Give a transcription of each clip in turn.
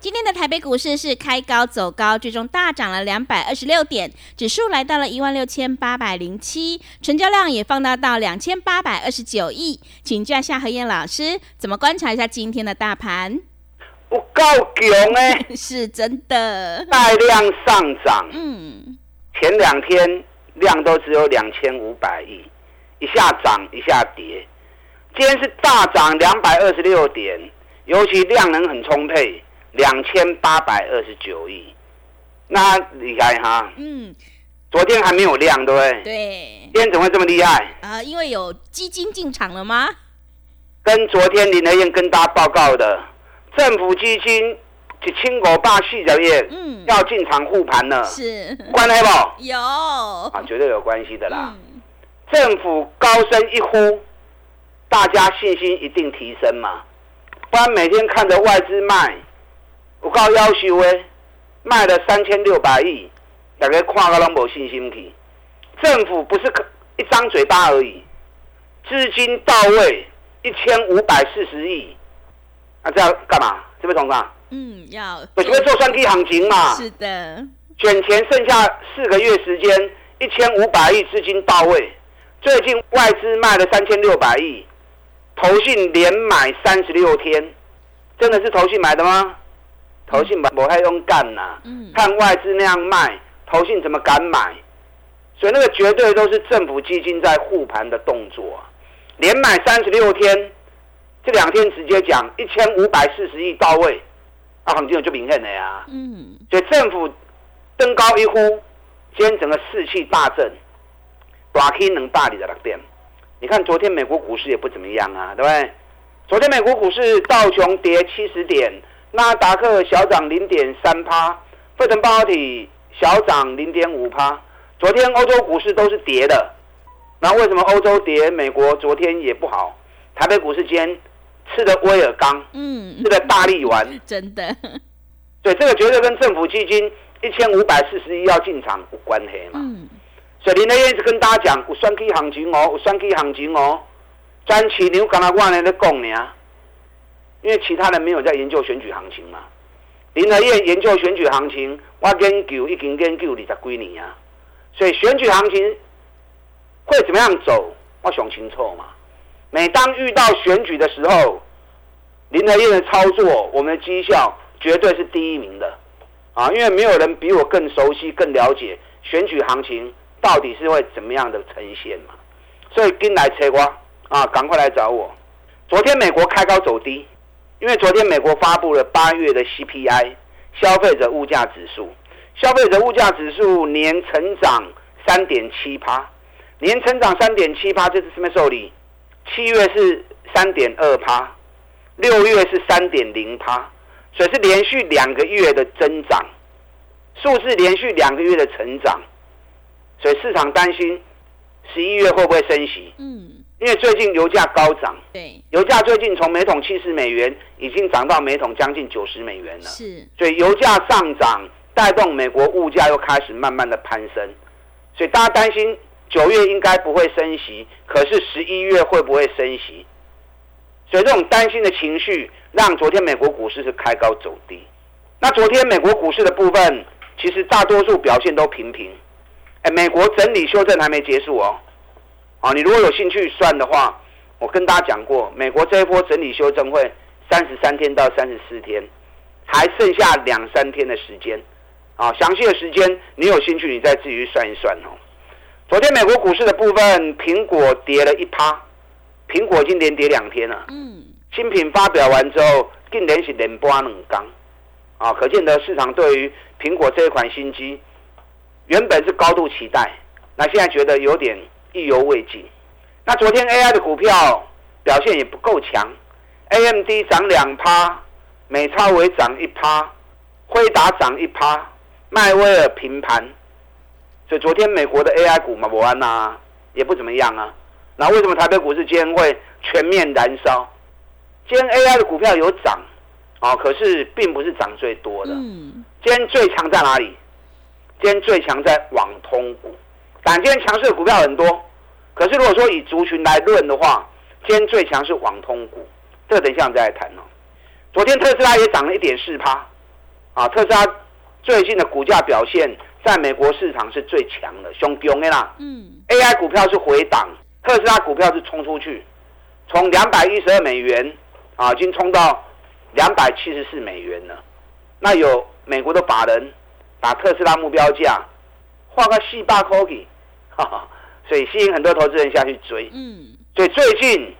今天的台北股市是开高走高，最终大涨了两百二十六点，指数来到了一万六千八百零七，成交量也放大到两千八百二十九亿。请教夏何燕老师，怎么观察一下今天的大盘？不够强哎，是真的，大量上涨。嗯，前两天量都只有两千五百亿，一下涨一下跌。今天是大涨两百二十六点，尤其量能很充沛。两千八百二十九亿，那厉害哈！嗯，昨天还没有量，对不对？对。今天怎么会这么厉害？啊，因为有基金进场了吗？跟昨天林德燕跟大家报告的，政府基金一千五百四十亿，嗯，要进场护盘了，是关系不？有啊，绝对有关系的啦。政府高声一呼，大家信心一定提升嘛，不然每天看着外资卖。我告要求诶，卖了三千六百亿，大家看个拢无信心去。政府不是一张嘴巴而已，资金到位一千五百四十亿，啊，这样干嘛？这边同上？嗯，要。我准备做三 K 行情嘛。是的。卷钱剩下四个月时间，一千五百亿资金到位。最近外资卖了三千六百亿，投信连买三十六天，真的是投信买的吗？投信不太用干呐，看外资那样卖，投信怎么敢买？所以那个绝对都是政府基金在护盘的动作，连买三十六天，这两天直接讲一千五百四十亿到位，啊，行情就明显了呀。嗯，所以政府登高一呼，今天整个士气大振，大 K 能大理的那点。你看昨天美国股市也不怎么样啊，对不对？昨天美国股市道琼跌七十点。纳达克小涨零点三趴，费城半导体小涨零点五趴。昨天欧洲股市都是跌的，那为什么欧洲跌？美国昨天也不好。台北股市今天吃的威尔刚，嗯，吃的大力丸，真的。对，这个绝对跟政府基金一千五百四十一要进场有关系嘛。嗯。所以林德燕一直跟大家讲，有双 K 行情哦，有双 K 行情哦，专起牛刚才万年的讲呢。因为其他人没有在研究选举行情嘛，林和燕研究选举行情，我研究已经研究二十几年啊，所以选举行情会怎么样走，我想清楚嘛。每当遇到选举的时候，林和燕的操作，我们的绩效绝对是第一名的啊，因为没有人比我更熟悉、更了解选举行情到底是会怎么样的呈现嘛。所以跟来切瓜啊，赶快来找我。昨天美国开高走低。因为昨天美国发布了八月的 CPI 消费者物价指数，消费者物价指数年成长三点七趴，年成长三点七趴，这是什么受理？七月是三点二趴，六月是三点零趴，所以是连续两个月的增长，数字连续两个月的成长，所以市场担心十一月会不会升息？嗯。因为最近油价高涨，对，油价最近从每桶七十美元已经涨到每桶将近九十美元了。是，所以油价上涨带动美国物价又开始慢慢的攀升，所以大家担心九月应该不会升息，可是十一月会不会升息？所以这种担心的情绪让昨天美国股市是开高走低。那昨天美国股市的部分其实大多数表现都平平，哎，美国整理修正还没结束哦。啊，你如果有兴趣算的话，我跟大家讲过，美国这一波整理修正会三十三天到三十四天，还剩下两三天的时间。啊，详细的时间你有兴趣，你再自己去算一算哦。昨天美国股市的部分，苹果跌了一趴，苹果已经连跌两天了。嗯。新品发表完之后，竟然是连波两刚，啊，可见的市场对于苹果这一款新机原本是高度期待，那现在觉得有点意犹未尽。那昨天 AI 的股票表现也不够强，AMD 涨两趴，美超微涨一趴，辉达涨一趴，迈威尔平盘。所以昨天美国的 AI 股嘛，不安呐，也不怎么样啊。那为什么台北股市今天会全面燃烧？今天 AI 的股票有涨，啊，可是并不是涨最多的。嗯。今天最强在哪里？今天最强在网通股。但今天强势的股票很多，可是如果说以族群来论的话，今天最强是网通股。这个等一下我们再来谈哦。昨天特斯拉也涨了一点四趴，啊，特斯拉最近的股价表现在美国市场是最强的，凶凶的啦。嗯。AI 股票是回档，特斯拉股票是冲出去，从两百一十二美元。啊，已经冲到两百七十四美元了。那有美国的法人把特斯拉目标价画个四百块给，哈 哈，所以吸引很多投资人下去追。嗯，所以最近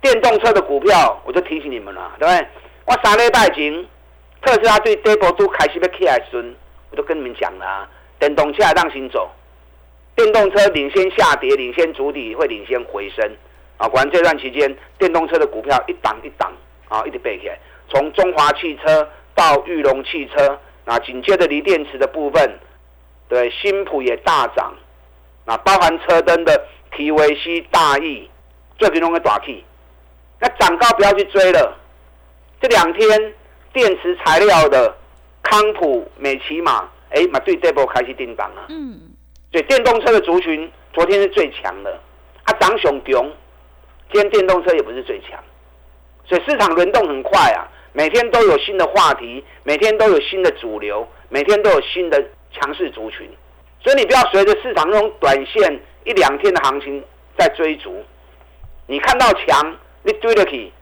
电动车的股票，我就提醒你们了，对不对？我三礼拜前特斯拉对跌波都开始要起来时，我都跟你们讲了，电动车让行走，电动车领先下跌，领先主体会领先回升。啊，果然这段期间，电动车的股票一档一档啊，一直背起来。从中华汽车到裕隆汽车，那紧接着锂电池的部分，对，新普也大涨。那包含车灯的 T V C 大益，最近拢个大气。那涨高不要去追了。这两天电池材料的康普、美骑马，哎，嘛对这波开始定档了。嗯。所以电动车的族群昨天是最强的，啊，涨熊熊。今天电动车也不是最强，所以市场轮动很快啊，每天都有新的话题，每天都有新的主流，每天都有新的强势族群，所以你不要随着市场那种短线一两天的行情在追逐，你看到强你追得起，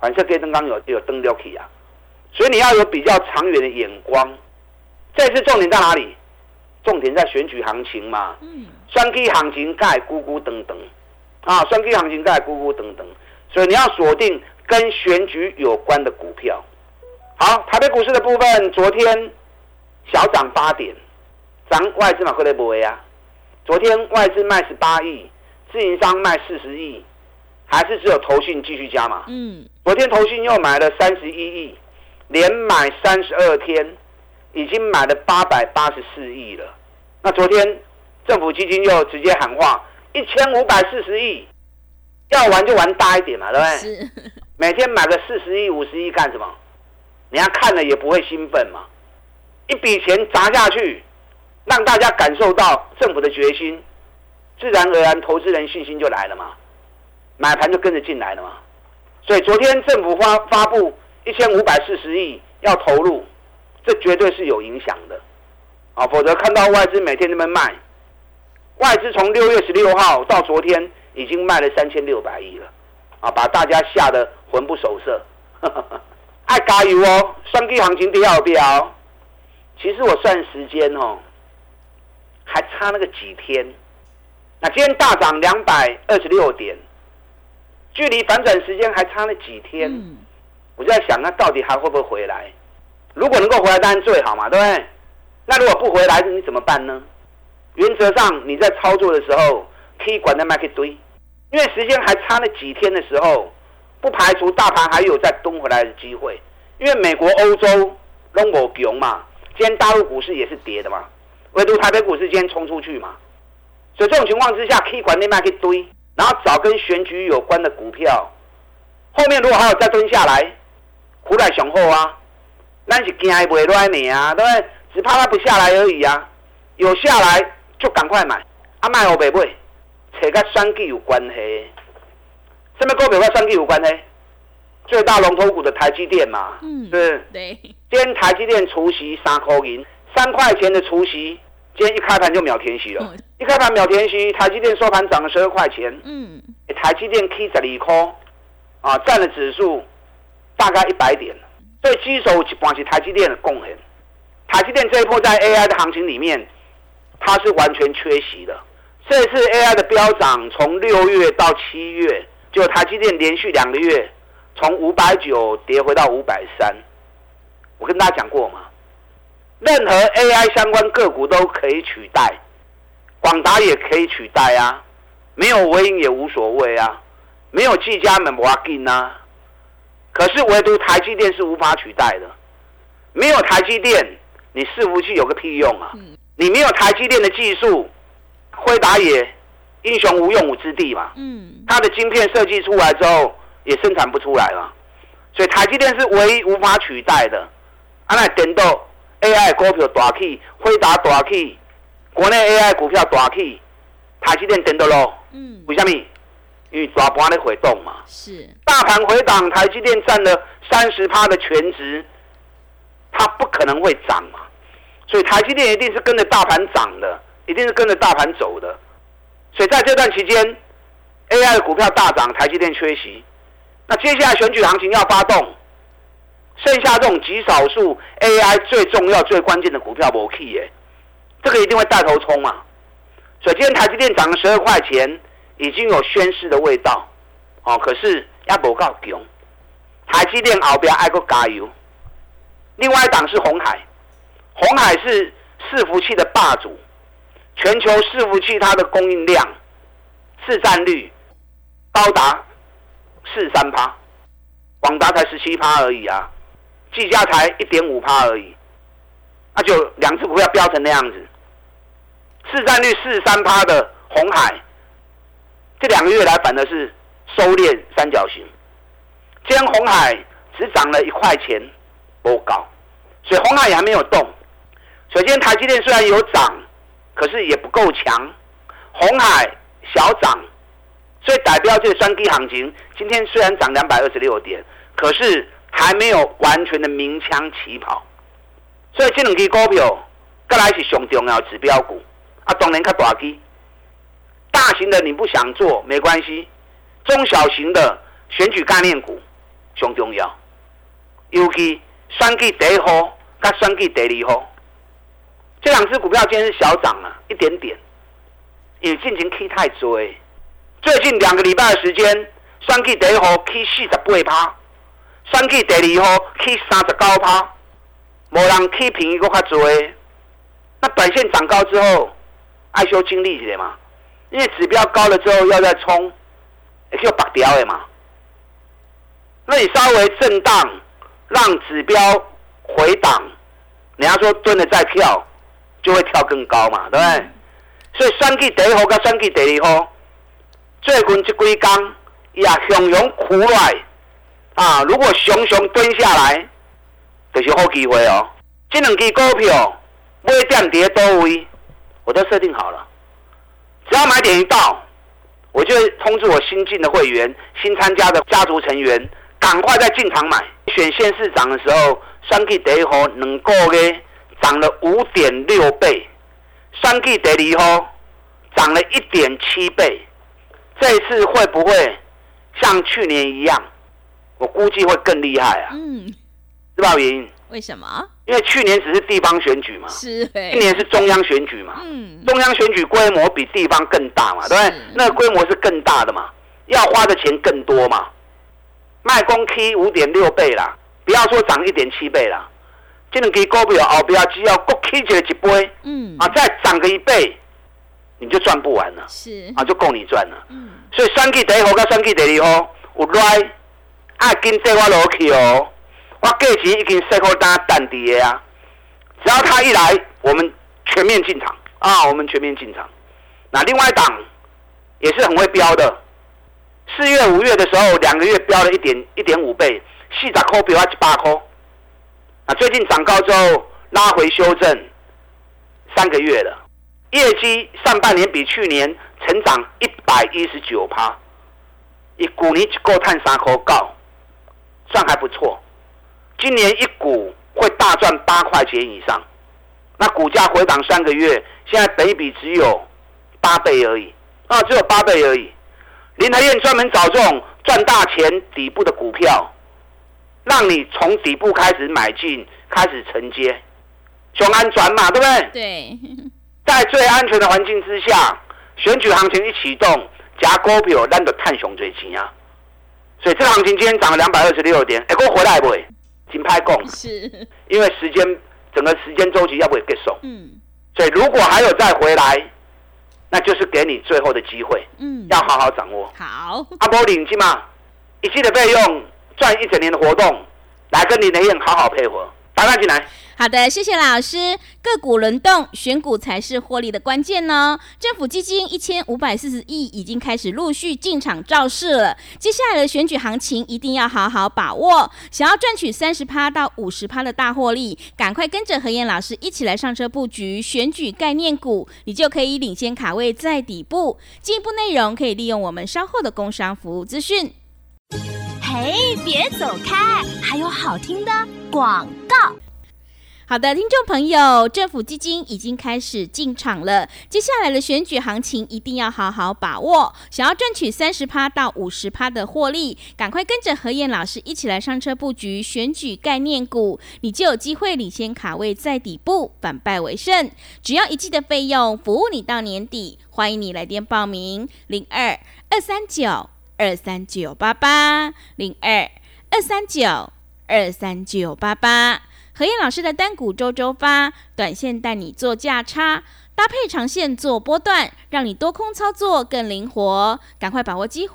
反正跟灯刚有有灯了起啊，所以你要有比较长远的眼光。这次重点在哪里？重点在选举行情嘛，嗯，双 K 行情盖咕咕等等。啊，双 K 行情盖咕咕等等，所以你要锁定跟选举有关的股票。好，台北股市的部分，昨天小涨八点，涨外资嘛会来不为啊？昨天外资卖十八亿，自营商卖四十亿，还是只有投信继续加嘛？嗯，昨天投信又买了三十一亿，连买三十二天，已经买了八百八十四亿了。那昨天政府基金又直接喊话。一千五百四十亿，要玩就玩大一点嘛，对不对？每天买个四十亿、五十亿干什么？人家看了也不会兴奋嘛。一笔钱砸下去，让大家感受到政府的决心，自然而然投资人信心就来了嘛，买盘就跟着进来了嘛。所以昨天政府发发布一千五百四十亿要投入，这绝对是有影响的啊，否则看到外资每天那么卖。外资从六月十六号到昨天已经卖了三千六百亿了，啊，把大家吓得魂不守舍。爱加油哦，双 K 行情第二标。其实我算时间哦，还差那个几天。那今天大涨两百二十六点，距离反转时间还差了几天。我就在想，那到底还会不会回来？如果能够回来，当然最好嘛，对不对？那如果不回来，你怎么办呢？原则上，你在操作的时候可以管在麦克堆，因为时间还差那几天的时候，不排除大盘还有再蹲回来的机会。因为美国、欧洲都我穷嘛，今天大陆股市也是跌的嘛，唯独台北股市今天冲出去嘛。所以这种情况之下，可以管那麦克堆，然后找跟选举有关的股票。后面如果还有再蹲下来，苦来雄厚啊，那是惊不会乱你啊，对不对？只怕它不下来而已啊，有下来。就赶快买，啊卖我袂买，扯跟选举有关系。什么股票跟选举有关系？最大龙头股的台积电嘛，嗯，是。对。今天台积电除息三块银，三块钱的除息，今天一开盘就秒填息了。一开盘秒填息，台积电收盘涨了十二块钱。嗯。台积电 K 十二块，啊，占了指数大概一百点。对基手一般是台积电的贡献。台积电这一波在 AI 的行情里面。它是完全缺席的。这次 AI 的飙涨，从六月到七月，就台积电连续两个月从五百九跌回到五百三。我跟大家讲过嘛，任何 AI 相关个股都可以取代，广达也可以取代啊，没有微影也无所谓啊，没有技嘉门瓦金啊，可是唯独台积电是无法取代的，没有台积电，你伺服器有个屁用啊？你没有台积电的技术，辉达也英雄无用武之地嘛。嗯，它的晶片设计出来之后，也生产不出来了，所以台积电是唯一无法取代的。啊，那等到 AI 股票大起，辉达大起，国内 AI 股票大起，台积电等到咯。嗯，为什么？因为大盘在回动嘛。是。大盘回档，台积电占了三十趴的全值，它不可能会涨嘛。所以台积电一定是跟着大盘涨的，一定是跟着大盘走的。所以在这段期间，AI 的股票大涨，台积电缺席。那接下来选举行情要发动，剩下这种极少数 AI 最重要、最关键的股票不 key 耶，这个一定会带头冲嘛。所以今天台积电涨了十二块钱，已经有宣示的味道哦。可是也不够强，台积电后边爱个加油。另外一档是红海。红海是伺服器的霸主，全球伺服器它的供应量市占率高达四三趴，广达才十七趴而已啊，技嘉才一点五趴而已，那就两只股票飙成那样子，市占率四十三趴的红海，这两个月来反的是收敛三角形，今天红海只涨了一块钱，不高，所以红海也还没有动。首先，台积电虽然有涨，可是也不够强。红海小涨，所以代表这个双 K 行情今天虽然涨两百二十六点，可是还没有完全的鸣枪起跑。所以这两支股票，再来是上重要指标股。啊，当然较大机，大型的你不想做没关系，中小型的选举概念股上重要。尤其双 K 第一号，甲双 K 第二号。这两只股票今天是小涨了一点点，也进行 K 太追。最近两个礼拜的时间，三 K 第一号 K 四十八趴，三 K 第二号去三十九趴，无人 K 平一个较追。那短线涨高之后，爱修精力一点嘛，因为指标高了之后要再冲，也就拔掉的嘛。那你稍微震荡，让指标回档，人家说蹲了再跳。就会跳更高嘛，对不对？所以选举第一号跟选举第二号，最近这几天也熊熊苦来啊！如果熊熊蹲下来，就是好机会哦。这两支股票买点跌多位，我都设定好了。只要买点一到，我就通知我新进的会员、新参加的家族成员，赶快在进场买。选县市长的时候，选举第一号两个月。涨了五点六倍，三 G 得利后涨了一点七倍，这一次会不会像去年一样？我估计会更厉害啊！嗯，知道原因？为什么？因为去年只是地方选举嘛，是，今年是中央选举嘛。嗯，中央选举规模比地方更大嘛，对不对？那个规模是更大的嘛，要花的钱更多嘛。卖公 K 五点六倍啦，不要说涨一点七倍啦。这两支股票后边只要各起一个一倍，嗯，啊，再涨个一倍，你就赚不完了，是啊，就够你赚了。嗯，所以三 G 第一号跟三 G 第二号有来，啊，跟这我落去哦，我价钱已经设好单淡底的啊，只要他一来，我们全面进场。啊，我们全面进场。那另外一档也是很会标的，四月五月的时候，两个月标了一点一点五倍，四十块标一百块。啊，最近涨高之后拉回修正，三个月了，业绩上半年比去年成长一百一十九趴，一股你够探三口高，算还不错。今年一股会大赚八块钱以上，那股价回档三个月，现在等一比只有八倍而已，啊，只有八倍而已。林台燕专门找这种赚大钱底部的股票。让你从底部开始买进，开始承接，雄安转嘛，对不对？对。在最安全的环境之下，选举行情一启动，夹股票咱就探熊最钱啊！所以这行情今天涨了两百二十六点，哎，给我回来不？金拍供是。因为时间整个时间周期要不会结束？嗯，所以如果还有再回来，那就是给你最后的机会。嗯，要好好掌握。好，阿波领金嘛，一季的费用赚一整年的活动，来跟你雷燕好好配合，打上进来。好的，谢谢老师。个股轮动，选股才是获利的关键呢。政府基金一千五百四十亿已经开始陆续进场造势了。接下来的选举行情一定要好好把握。想要赚取三十趴到五十趴的大获利，赶快跟着何燕老师一起来上车布局选举概念股，你就可以领先卡位在底部。进一步内容可以利用我们稍后的工商服务资讯。嘿，别走开，还有好听的广告。好的，听众朋友，政府基金已经开始进场了。接下来的选举行情一定要好好把握。想要赚取三十趴到五十趴的获利，赶快跟着何燕老师一起来上车布局选举概念股，你就有机会领先卡位在底部，反败为胜。只要一季的费用，服务你到年底。欢迎你来电报名：零二二三九二三九八八零二二三九二三九八八。何燕老师的单股周周发，短线带你做价差，搭配长线做波段，让你多空操作更灵活。赶快把握机会，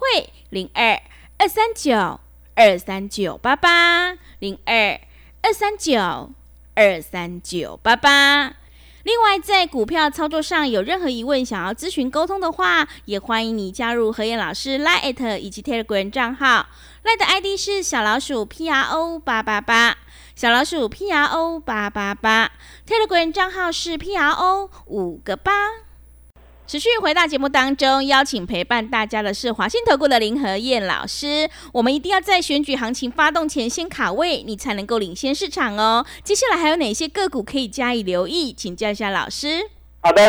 零二二三九二三九八八，零二二三九二三九八八。另外，在股票操作上有任何疑问，想要咨询沟通的话，也欢迎你加入何燕老师 Line 以及 Telegram 账号，Line 的 ID 是小老鼠 P R O 八八八。小老鼠 P R O 八八八，Telegram 账号是 P R O 五个八。持续回到节目当中，邀请陪伴大家的是华信投顾的林和燕老师。我们一定要在选举行情发动前先卡位，你才能够领先市场哦。接下来还有哪些个股可以加以留意？请教一下老师。好的，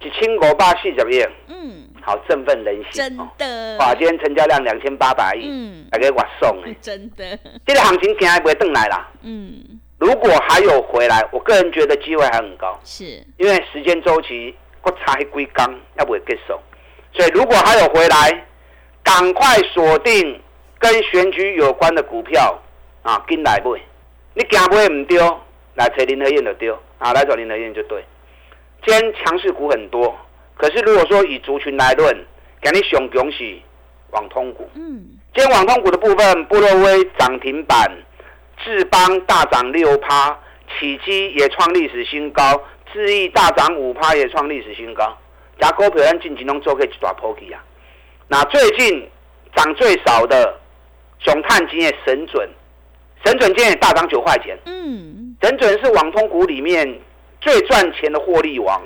一千五百四十亿。嗯。好振奋人心，真的。哇，今天成交量两千八百亿，嗯，大家我送哎，真的。这个行情今还不会登来啦，嗯。如果还有回来，我个人觉得机会还很高，是因为时间周期我差一龟缸，要不会结束，所以如果还有回来，赶快锁定跟选举有关的股票啊，跟来买。你惊买唔丢，来找林和燕就丢啊，来找林和燕就对。今天强势股很多。可是，如果说以族群来论，给你熊恭喜网通股。嗯，今天网通股的部分，布洛威涨停板，智邦大涨六趴，启基也创历史新高，智毅大涨五趴，也创历史新高。加股票咱近期拢做个一大波起啊。那最近涨最少的，熊探金的神准，神准今天也大涨九块钱。嗯，神准是网通股里面最赚钱的获利王。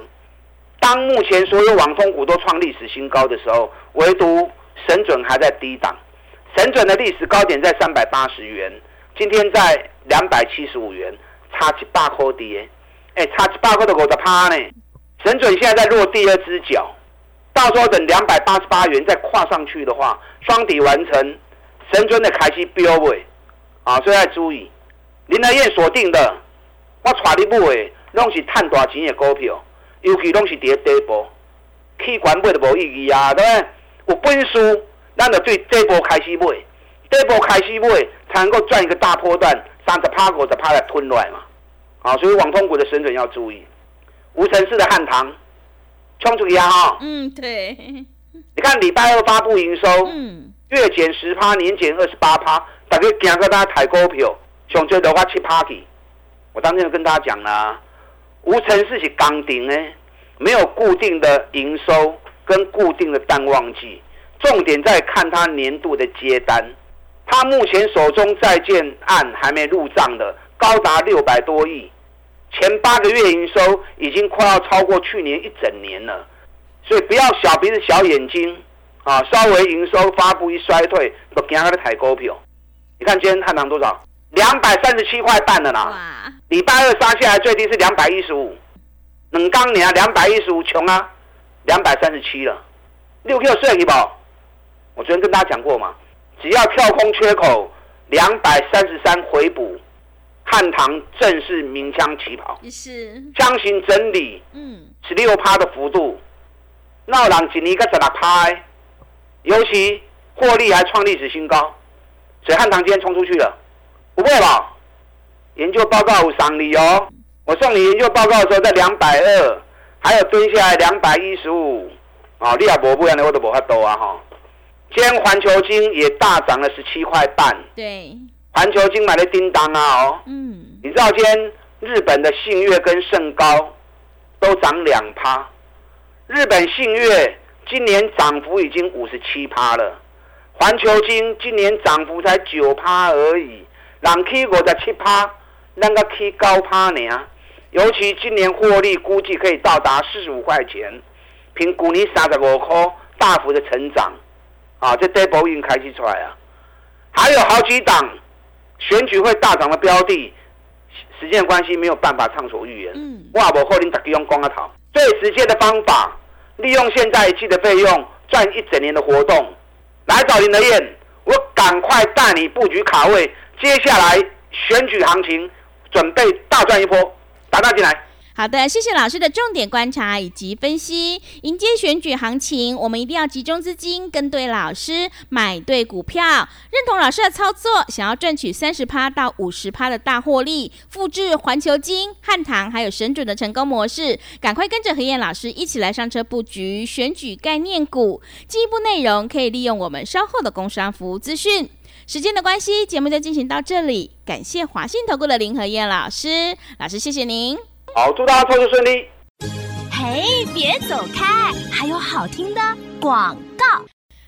当目前所有网通股都创历史新高的时候，唯独神准还在低档。神准的历史高点在三百八十元，今天在两百七十五元，差七八块跌。哎，差七八块的狗在趴呢。神准现在在落第二只脚，到时候等两百八十八元再跨上去的话，双底完成，神准的开始飙位啊！所以要注意，林德燕锁定的，我带你买，拢是赚大钱的股票。尤其拢是伫第一波，去管买都无意义啊，对不对？有本事，咱就对这波开始买，这波开始买才能够赚一个大波段，三十趴五十趴来吞落来嘛。啊，所以网通股的神准要注意。无尘室的汉唐，冲出去啊！嗯，对。你看礼拜二发布营收，嗯，月减十趴，年减二十八趴，大家惊个大家抬股票，上最的话七趴去。我当天就跟大家讲了。无尘室是钢钉呢，没有固定的营收跟固定的淡旺季，重点在看它年度的接单。它目前手中在建案还没入账的高达六百多亿，前八个月营收已经快要超过去年一整年了。所以不要小鼻子小眼睛啊，稍微营收发布一衰退，都惊他的抬股票。你看今天汉唐多少？两百三十七块半的啦，礼拜二杀下来最低是两百一十五，冷钢你啊两百一十五穷啊，两百三十七了，六 Q 睡一宝，我昨天跟大家讲过嘛，只要跳空缺口两百三十三回补，汉唐正式鸣枪起跑，是。强行整理，嗯，十六趴的幅度，闹朗几尼个十六趴，尤其获利还创历史新高，所以汉唐今天冲出去了。不会吧？研究报告有赏你哦，我送你研究报告的时候在两百二，还有蹲下来两百一十五，哦，你也无不然的我都无法多啊哈。今天环球金也大涨了十七块半，对，环球金买的叮当啊哦，嗯，你知道今天日本的信越跟盛高都涨两趴，日本信越今年涨幅已经五十七趴了，环球金今年涨幅才九趴而已，人 K 五十七趴，那个 K 高趴呢？尤其今年获利估计可以到达四十五块钱，凭股尼三十五块大幅的成长，啊，这 double 已经开启出来啊，还有好几档选举会大涨的标的，时间关系没有办法畅所欲言。嗯，哇，我后林大家用光个头，最直接的方法，利用现在一期的费用赚一整年的活动，来找林德燕，我赶快带你布局卡位，接下来选举行情准备大赚一波。打大进来。好的，谢谢老师的重点观察以及分析。迎接选举行情，我们一定要集中资金，跟对老师，买对股票，认同老师的操作，想要赚取三十趴到五十趴的大获利，复制环球金、汉唐还有神准的成功模式，赶快跟着何燕老师一起来上车布局选举概念股。进一步内容可以利用我们稍后的工商服务资讯。时间的关系，节目就进行到这里。感谢华信投顾的林和燕老师，老师谢谢您。好，祝大家投资顺利。嘿，别走开，还有好听的广告。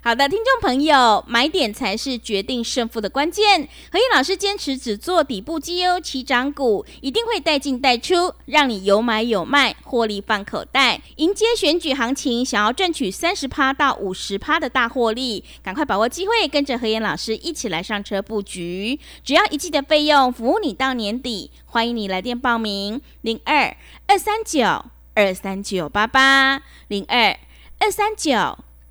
好的，听众朋友，买点才是决定胜负的关键。何燕老师坚持只做底部绩优起涨股，一定会带进带出，让你有买有卖，获利放口袋。迎接选举行情，想要赚取三十趴到五十趴的大获利，赶快把握机会，跟着何燕老师一起来上车布局。只要一季的费用，服务你到年底。欢迎你来电报名：零二二三九二三九八八零二二三九。